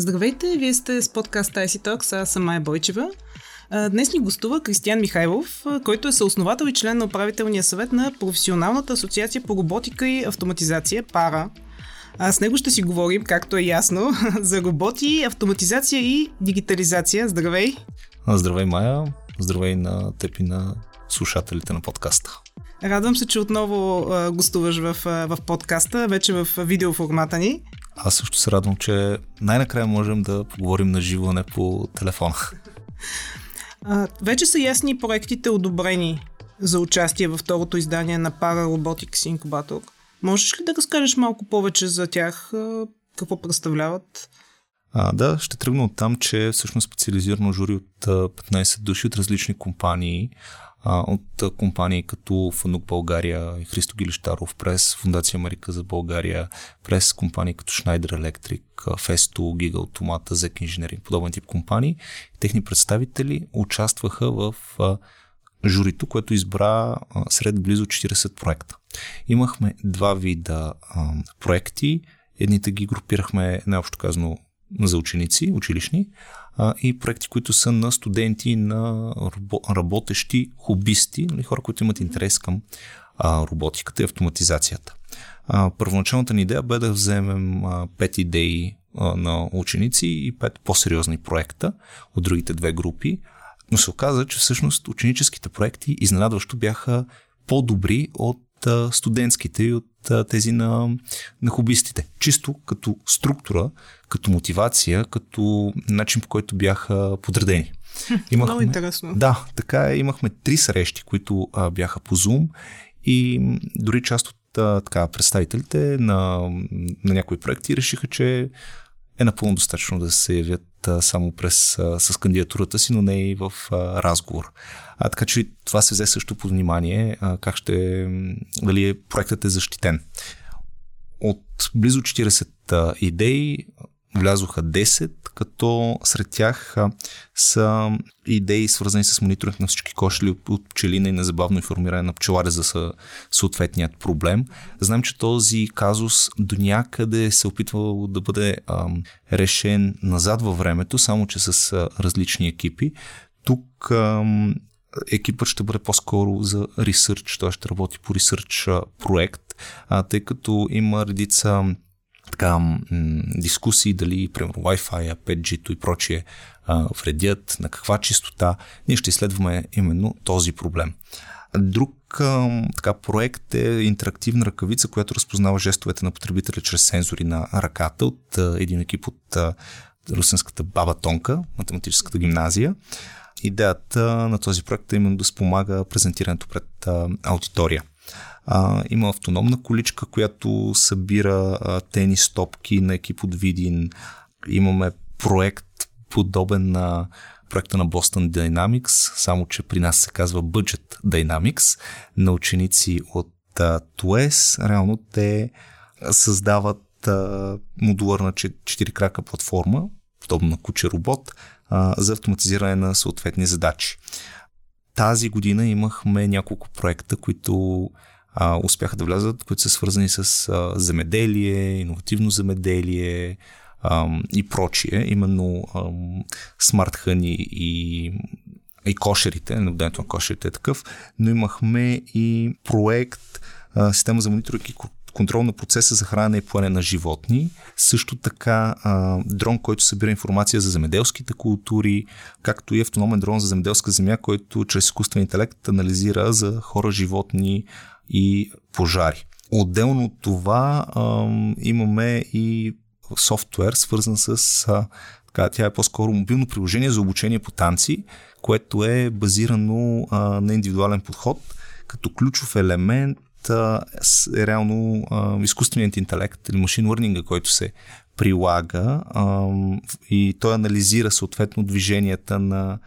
Здравейте, вие сте с подкаст IC Talks, аз съм Майя Бойчева. Днес ни гостува Кристиян Михайлов, който е съосновател и член на управителния съвет на Професионалната асоциация по роботика и автоматизация ПАРА. А с него ще си говорим, както е ясно, за роботи, автоматизация и дигитализация. Здравей! Здравей, Майя! Здравей на теб и на слушателите на подкаста. Радвам се, че отново а, гостуваш в, а, в подкаста, вече в видеоформата ни. Аз също се радвам, че най-накрая можем да поговорим на живо, не по телефона. А, вече са ясни проектите одобрени за участие във второто издание на Para Robotics Incubator. Можеш ли да разкажеш малко повече за тях? Какво представляват? А, да, ще тръгна от там, че всъщност специализирано жури от 15 души от различни компании а, от компании като Фанук България Христо Гилищаров, през Фундация Америка за България, през компании като Schneider Electric, Festo, Giga Automata, Zek Engineering, подобен тип компании. Техни представители участваха в а, журито, което избра а, сред близо 40 проекта. Имахме два вида а, проекти. Едните ги групирахме, най-общо казано, за ученици, училищни, а, и проекти, които са на студенти, на работещи хобисти, нали, хора, които имат интерес към а, роботиката и автоматизацията. А, първоначалната ни идея бе да вземем а, пет идеи а, на ученици и пет по-сериозни проекта от другите две групи, но се оказа, че всъщност ученическите проекти изненадващо бяха по-добри от студентските и от тези на, на хобистите. Чисто като структура, като мотивация, като начин по който бяха подредени. Имахме, Много интересно. Да, така е. Имахме три срещи, които а, бяха по Zoom и дори част от а, така, представителите на, на някои проекти решиха, че е напълно достатъчно да се явят само през с кандидатурата си, но не и в разговор. А, така че това се взе също под внимание, как ще, дали е, проектът е защитен. От близо 40 идеи влязоха 10, като сред тях са идеи свързани с мониторинг на всички кошели от, пчелина и незабавно информиране на пчелари за съответният проблем. Знам, че този казус до някъде се опитвал да бъде а, решен назад във времето, само че с а, различни екипи. Тук а, екипът ще бъде по-скоро за ресърч, той ще работи по ресърч проект, а, тъй като има редица така, м- дискусии дали, примерно, Wi-Fi, 5G и прочие а, вредят, на каква чистота. Ние ще изследваме именно този проблем. Друг а, така, проект е интерактивна ръкавица, която разпознава жестовете на потребителя чрез сензори на ръката от а, един екип от а, Русенската баба Тонка, математическата гимназия. Идеята на този проект е именно да спомага презентирането пред а, аудитория. А, има автономна количка, която събира а, тенис топки на екип от Видин. Имаме проект подобен на проекта на Boston Dynamics, само че при нас се казва Budget Dynamics, на ученици от а, TUES. Реално те създават а, модуларна 4 крака платформа, подобно на куче робот, а, за автоматизиране на съответни задачи. Тази година имахме няколко проекта, които а, успяха да влязат, които са свързани с а, земеделие, иновативно земеделие а, и прочие. Именно Honey и и кошерите, наблюдението на кошерите е такъв, но имахме и проект, а, система за мониторинг и контрол на процеса за хранене и поене на животни. Също така а, дрон, който събира информация за земеделските култури, както и автономен дрон за земеделска земя, който чрез изкуствен интелект анализира за хора, животни и пожари. Отделно от това а, имаме и софтуер, свързан с а, така, тя е по-скоро мобилно приложение за обучение по танци, което е базирано а, на индивидуален подход, като ключов елемент е реално изкуственият интелект или машин learning, който се прилага и той анализира съответно движенията на,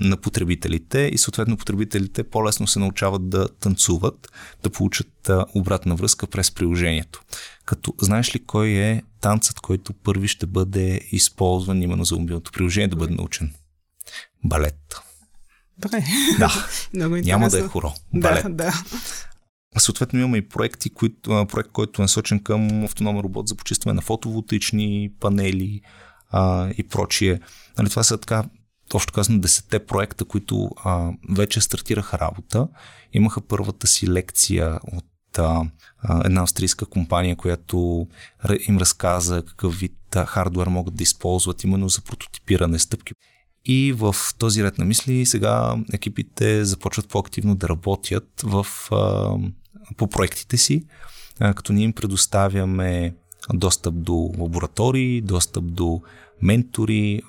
на потребителите и съответно потребителите по-лесно се научават да танцуват, да получат обратна връзка през приложението. Като знаеш ли кой е танцът, който първи ще бъде използван именно за мобилното приложение да бъде научен? Балет. Добре. Да. Много Няма да е хоро. Балет. Да, да. Съответно имаме и проекти, които, проект, който е насочен към автономен робот за почистване на фотоволтични панели, а, и прочие. Нали, това са така, общо казано, десетте проекта, които а, вече стартираха работа. Имаха първата си лекция от а, една австрийска компания, която им разказа какъв вид хардвер могат да използват именно за прототипиране стъпки. И в този ред на мисли сега екипите започват по-активно да работят в, а, по проектите си, а, като ние им предоставяме достъп до лаборатории, достъп до ментори.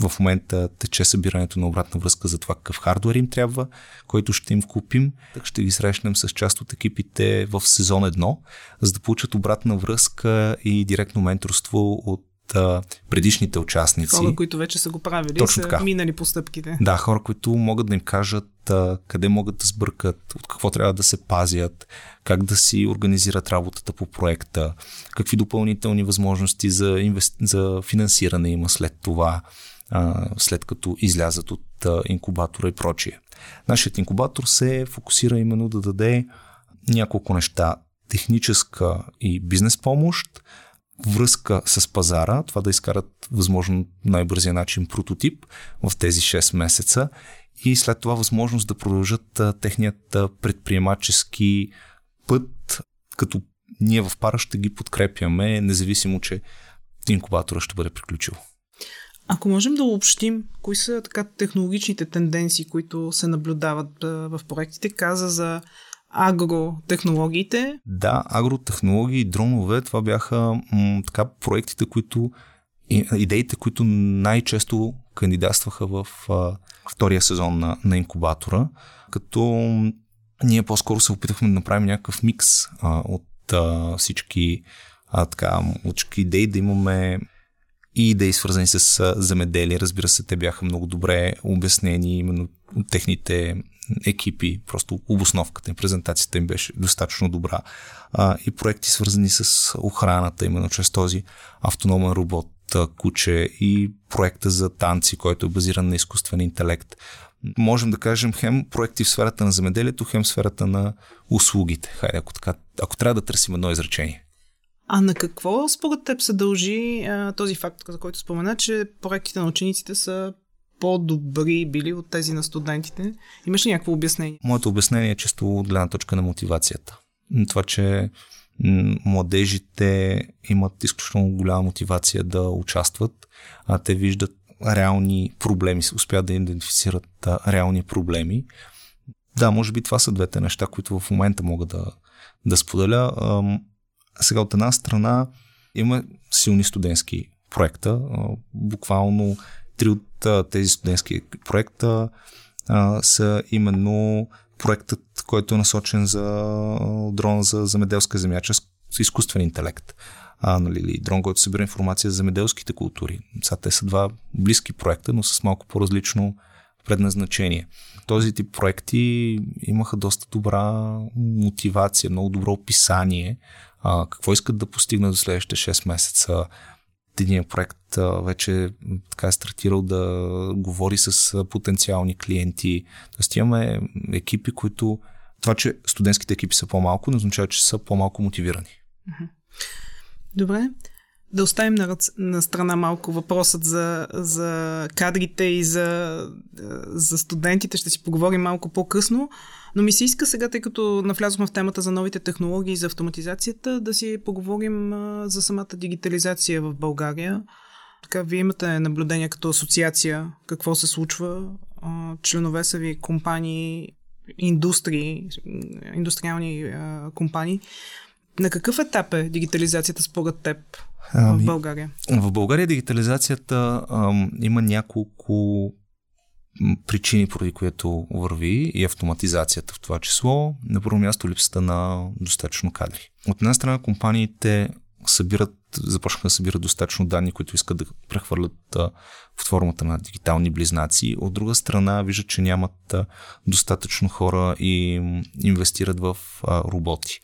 В момента тече събирането на обратна връзка за това какъв хардвер им трябва, който ще им купим. Так ще ги срещнем с част от екипите в сезон 1, за да получат обратна връзка и директно менторство от а, предишните участници. Хора, които вече са го правили, Точно са така. минали по стъпките. Да, хора, които могат да им кажат а, къде могат да сбъркат, от какво трябва да се пазят, как да си организират работата по проекта, какви допълнителни възможности за, инвест... за финансиране има след това, а, след като излязат от а, инкубатора и прочие. Нашият инкубатор се фокусира именно да даде няколко неща. Техническа и бизнес помощ, връзка с пазара, това да изкарат възможно най-бързия начин прототип в тези 6 месеца и след това възможност да продължат техният предприемачески път, като ние в пара ще ги подкрепяме, независимо, че инкубатора ще бъде приключил. Ако можем да обобщим, кои са така технологичните тенденции, които се наблюдават в проектите, каза за агротехнологиите. Да, агротехнологии и дронове, това бяха м- така проектите, които идеите, които най-често кандидатстваха в а, втория сезон на, на инкубатора, като ние по-скоро се опитахме да направим някакъв микс а, от а, всички а, така, от всички идеи, да имаме и идеи свързани с земеделие. Разбира се, те бяха много добре обяснени именно от техните екипи, просто обосновката им, презентацията им беше достатъчно добра. А, и проекти свързани с охраната, именно чрез този автономен робот куче и проекта за танци, който е базиран на изкуствен интелект. Можем да кажем хем проекти в сферата на земеделието, хем в сферата на услугите. Хайде, ако, така, ако трябва да търсим едно изречение. А на какво според теб се дължи а, този факт, за който спомена, че проектите на учениците са по-добри били от тези на студентите? Имаш ли някакво обяснение? Моето обяснение е често от гледна точка на мотивацията. Това, че младежите имат изключително голяма мотивация да участват, а те виждат реални проблеми, успяват да идентифицират реални проблеми. Да, може би това са двете неща, които в момента мога да, да споделя. Сега от една страна има силни студентски проекта. Буквално три от тези студентски проекта са именно проектът, който е насочен за дрон за земеделска земя, чрез изкуствен интелект. А, нали, дрон, който събира информация за земеделските култури. Сега те са два близки проекта, но с малко по-различно предназначение. Този тип проекти имаха доста добра мотивация, много добро описание, а, какво искат да постигнат за следващите 6 месеца. Един проект а, вече така е стартирал да говори с потенциални клиенти. Тоест имаме екипи, които това, че студентските екипи са по-малко, не означава, че са по-малко мотивирани. Добре. Да оставим на, на страна малко въпросът за, за кадрите и за, за студентите. Ще си поговорим малко по-късно. Но ми се иска сега, тъй като навлязохме в темата за новите технологии и за автоматизацията, да си поговорим а, за самата дигитализация в България. Така, вие имате наблюдение като асоциация, какво се случва. А, членове са ви компании, индустрии, индустриални компании. На какъв етап е дигитализацията според теб ами, в България? В България дигитализацията ам, има няколко причини, поради които върви и автоматизацията в това число. На първо място липсата на достатъчно кадри. От една страна компаниите събират, започнаха да събират достатъчно данни, които искат да прехвърлят под формата на дигитални близнаци. От друга страна виждат, че нямат достатъчно хора и инвестират в роботи.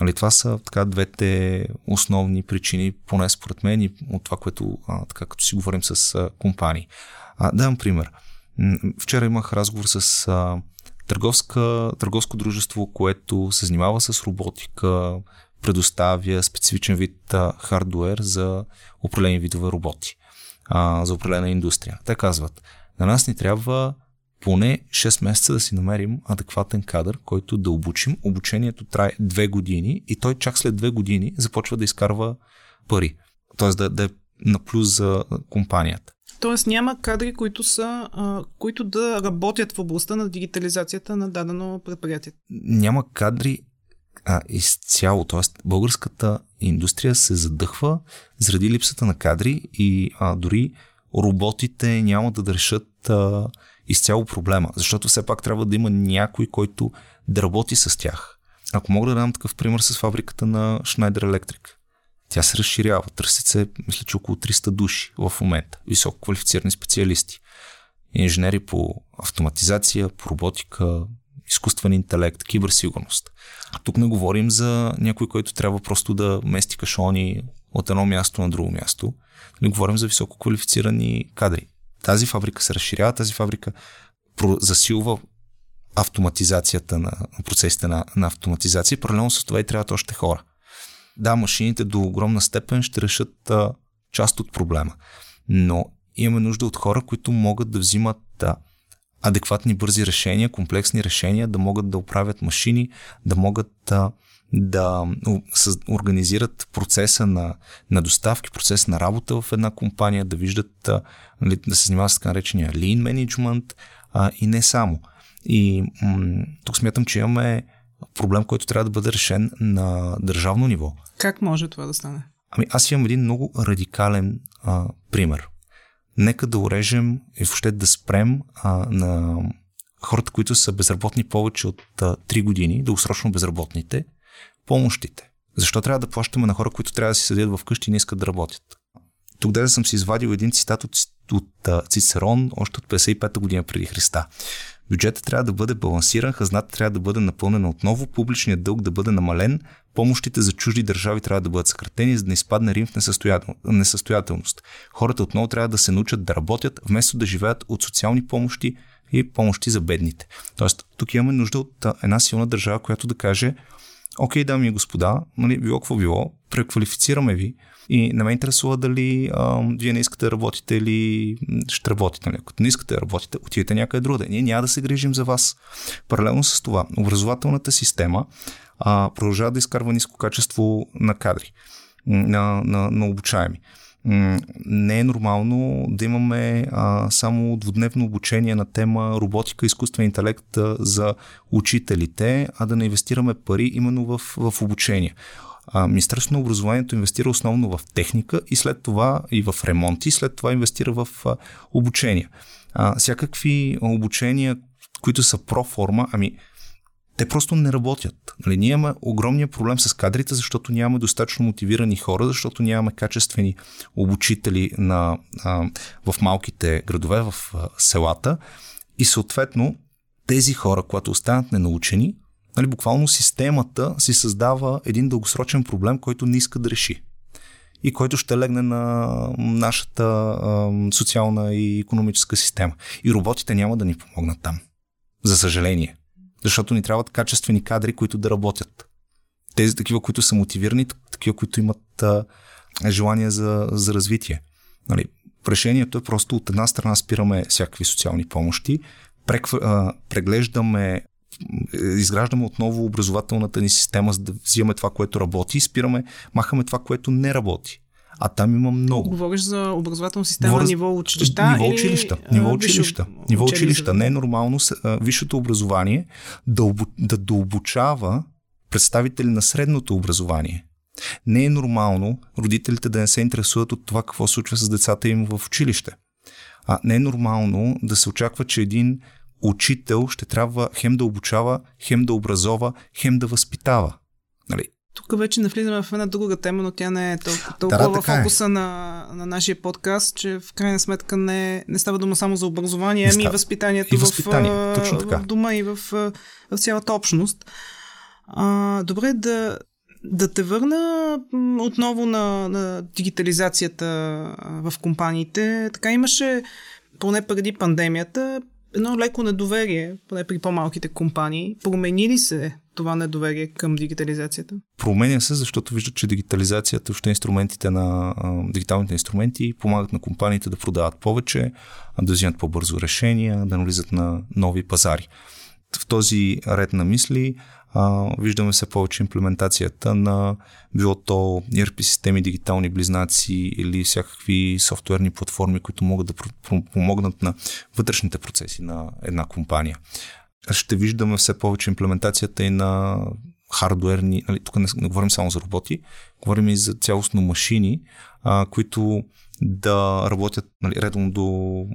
Нали, това са така двете основни причини, поне според мен и от това, което а, така като си говорим с а, компании. А, давам пример. Вчера имах разговор с а, търговска, търговско дружество, което се занимава с роботика, предоставя специфичен вид а, хардуер за определени видове роботи. а, за определена индустрия. Те казват, на нас ни трябва поне 6 месеца да си намерим адекватен кадър, който да обучим. Обучението трае 2 години и той чак след 2 години започва да изкарва пари. Тоест да, да е на плюс за компанията. Тоест няма кадри, които, са, а, които да работят в областта на дигитализацията на дадено предприятие. Няма кадри а, изцяло. Тоест българската индустрия се задъхва заради липсата на кадри и а, дори роботите няма да решат а, изцяло проблема, защото все пак трябва да има някой, който да работи с тях. Ако мога да дам такъв пример с фабриката на Schneider Electric. Тя се разширява. Търсят се, мисля, че около 300 души в момента. Високо квалифицирани специалисти. Инженери по автоматизация, по роботика, изкуствен интелект, киберсигурност. А тук не говорим за някой, който трябва просто да мести кашони от едно място на друго място. Не говорим за високо квалифицирани кадри. Тази фабрика се разширява, тази фабрика засилва автоматизацията на процесите на, на автоматизация. Паралелно с това и трябват още хора. Да, машините до огромна степен ще решат а, част от проблема, но имаме нужда от хора, които могат да взимат а, адекватни бързи решения, комплексни решения, да могат да оправят машини, да могат а, да организират процеса на, на доставки, процес на работа в една компания, да виждат, нали, да се занимават с така наречения lean management а, и не само. И м- тук смятам, че имаме проблем, който трябва да бъде решен на държавно ниво. Как може това да стане? Ами аз имам един много радикален а, пример. Нека да урежем и въобще да спрем а, на хората, които са безработни повече от а, 3 години, дългосрочно безработните, помощите. Защо трябва да плащаме на хора, които трябва да си седят вкъщи и не искат да работят? Тук да съм си извадил един цитат от, от Цицерон още от 55-та година преди Христа. Бюджетът трябва да бъде балансиран, хазната трябва да бъде напълнена отново, публичният дълг да бъде намален, помощите за чужди държави трябва да бъдат съкратени, за да не изпадне Рим в несъстоятелност. Хората отново трябва да се научат да работят, вместо да живеят от социални помощи и помощи за бедните. Тоест, тук имаме нужда от една силна държава, която да каже, окей, дами и господа, нали, било какво било, преквалифицираме ви, и не ме интересува дали а, вие не искате да работите или ще работите. Нали? Ако не искате да работите, отидете някъде другаде. Ние няма да се грижим за вас. Паралелно с това, образователната система а, продължава да изкарва ниско качество на кадри, на, на, на обучаеми не е нормално да имаме а, само двудневно обучение на тема роботика изкуствен интелект за учителите, а да не инвестираме пари именно в, в обучение. Министерството на образованието инвестира основно в техника и след това и в ремонти, след това инвестира в а, обучение. А, всякакви обучения, които са проформа, ами те просто не работят. Нали, ние имаме огромния проблем с кадрите, защото нямаме достатъчно мотивирани хора, защото нямаме качествени обучители на, а, в малките градове, в а, селата. И съответно, тези хора, когато останат ненаучени, нали, буквално системата си създава един дългосрочен проблем, който не иска да реши и който ще легне на нашата а, социална и економическа система. И роботите няма да ни помогнат там. За съжаление. Защото ни трябват качествени кадри, които да работят. Тези такива, които са мотивирани, такива, които имат а, желание за, за развитие. Нали, решението е просто от една страна спираме всякакви социални помощи, преглеждаме изграждаме отново образователната ни система, за да взимаме това, което работи и спираме, махаме това, което не работи. А там има много. Говориш за образователна система Говоря... ниво училища? Ниво училища. Или... Ниво училища. Висше... Ниво училища. Не е нормално висшето образование да, обу... да дообучава представители на средното образование. Не е нормално родителите да не се интересуват от това какво случва с децата им в училище. А не е нормално да се очаква, че един учител ще трябва хем да обучава, хем да образова, хем да възпитава. Тук вече навлизаме в една друга тема, но тя не е толкова, толкова да, в е. фокуса е. на, на нашия подкаст, че в крайна сметка не, не става дума само за образование, ами и възпитанието и възпитание, в, точно така. в дома и в, в цялата общност. А, добре, да, да те върна отново на, на дигитализацията в компаниите. Така имаше, поне преди пандемията, едно леко недоверие, поне при по-малките компании. Промени ли се това недоверие към дигитализацията? Променя се, защото виждат, че дигитализацията, още инструментите на а, дигиталните инструменти помагат на компаниите да продават повече, да взимат по-бързо решения, да навлизат на нови пазари. В този ред на мисли а, виждаме се повече имплементацията на било то ERP системи, дигитални близнаци или всякакви софтуерни платформи, които могат да помогнат на вътрешните процеси на една компания. Ще виждаме все повече имплементацията и на хардуерни, нали, тук не, не говорим само за роботи, говорим и за цялостно машини, а, които да работят нали, редом до,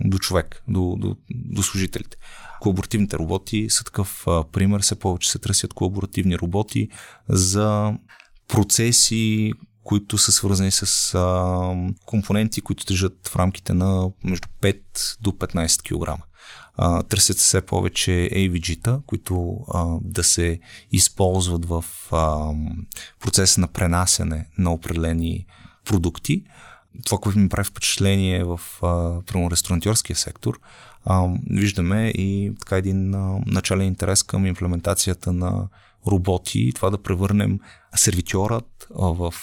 до човек, до, до, до служителите. Колаборативните роботи са такъв а, пример. Все повече се търсят колаборативни роботи за процеси, които са свързани с а, компоненти, които тежат в рамките на между 5 до 15 кг. Търсят се все повече AVG-та, които а, да се използват в а, процеса на пренасене на определени продукти. Това, което ми прави впечатление в а, ресторантьорския сектор, а, виждаме и така един а, начален интерес към имплементацията на роботи и това да превърнем сервитьорът а, в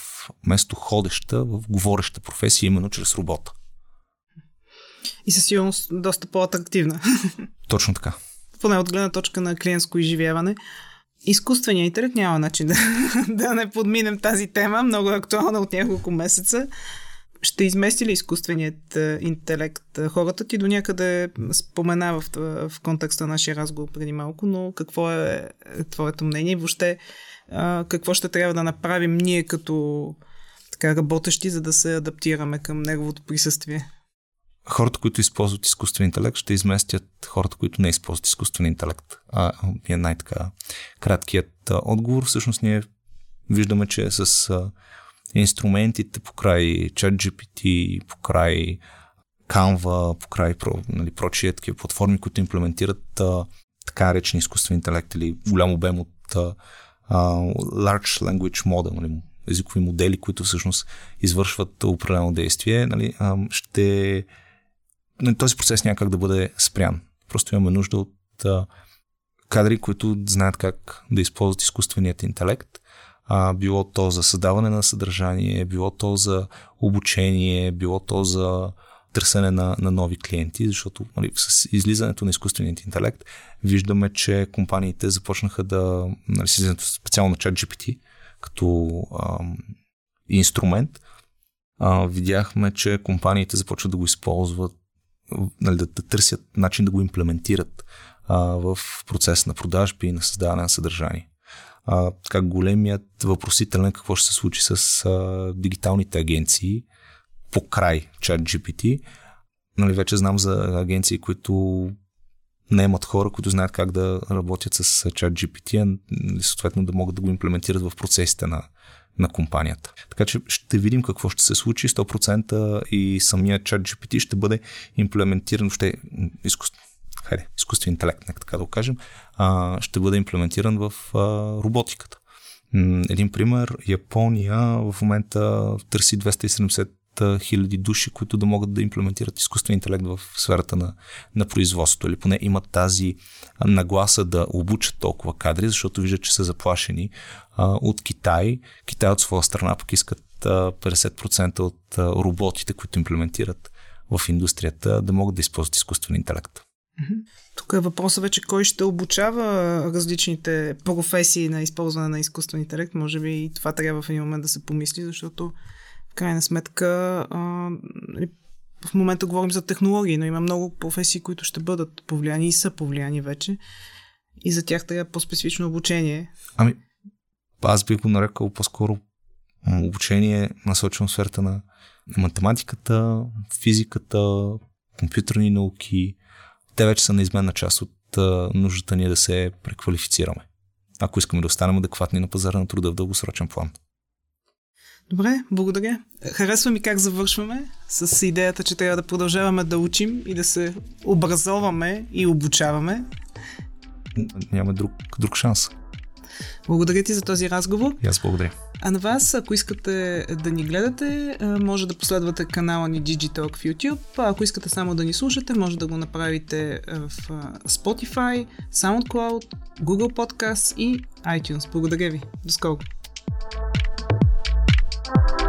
место ходеща, в говореща професия, именно чрез робота. И със сигурност доста по-атрактивна. Точно така. Поне от гледна точка на клиентско изживяване. Изкуственият интелект няма начин да, да не подминем тази тема, много е актуална от няколко месеца ще измести ли изкуственият е, интелект е, хората ти до някъде спомена в, в контекста на нашия разговор преди малко, но какво е, е твоето мнение и въобще какво ще трябва да направим ние като така работещи, за да се адаптираме към неговото присъствие? Хората, които използват изкуствен интелект, ще изместят хората, които не използват изкуствен интелект. А, е най-така краткият отговор. Всъщност ние виждаме, че с инструментите покрай ChatGPT, покрай Canva, покрай нали, прочие такива платформи, които имплементират а, така речен изкуствен интелект или голям обем от а, large language model, нали, езикови модели, които всъщност извършват определено действие, нали, а, ще нали, този процес някак да бъде спрян. Просто имаме нужда от а, кадри, които знаят как да използват изкуственият интелект а, било то за създаване на съдържание, било то за обучение, било то за търсене на, на нови клиенти, защото нали, с излизането на изкуственият интелект виждаме, че компаниите започнаха да, нали, с излизането специално на ChatGPT като а, инструмент, а, видяхме, че компаниите започват да го използват, нали, да, да търсят начин да го имплементират а, в процес на продажби и на създаване на съдържание а, така големият въпросителен какво ще се случи с а, дигиталните агенции по край чат GPT. Нали, вече знам за агенции, които не имат хора, които знаят как да работят с чат GPT, а нали, съответно да могат да го имплементират в процесите на, на компанията. Така че ще видим какво ще се случи. 100% и самия чат GPT ще бъде имплементиран, ще изкуствено хайде, изкуствен интелект, нека така да го кажем, а, ще бъде имплементиран в а, роботиката. Един пример, Япония в момента търси 270 хиляди души, които да могат да имплементират изкуствен интелект в сферата на, на производството. Или поне имат тази нагласа да обучат толкова кадри, защото виждат, че са заплашени а, от Китай. Китай от своя страна пък искат а, 50% от а, роботите, които имплементират в индустрията, да могат да използват изкуствен интелект. Тук е въпросът вече кой ще обучава различните професии на използване на изкуствен интелект. Може би и това трябва в един момент да се помисли, защото в крайна сметка нали, в момента говорим за технологии, но има много професии, които ще бъдат повлияни и са повлияни вече. И за тях трябва по-специфично обучение. Ами, аз бих го нарекал по-скоро обучение насочено в сферата на математиката, физиката, компютърни науки, те вече са неизменна част от а, нуждата ни да се преквалифицираме, ако искаме да останем адекватни на пазара на труда в дългосрочен план. Добре, благодаря. Харесва ми как завършваме с идеята, че трябва да продължаваме да учим и да се образоваме и обучаваме. Няма друг, друг шанс. Благодаря ти за този разговор. И аз благодаря. А на вас, ако искате да ни гледате, може да последвате канала ни Digitalk в YouTube. Ако искате само да ни слушате, може да го направите в Spotify, SoundCloud, Google Podcast и iTunes. Благодаря ви. До скоро. thank you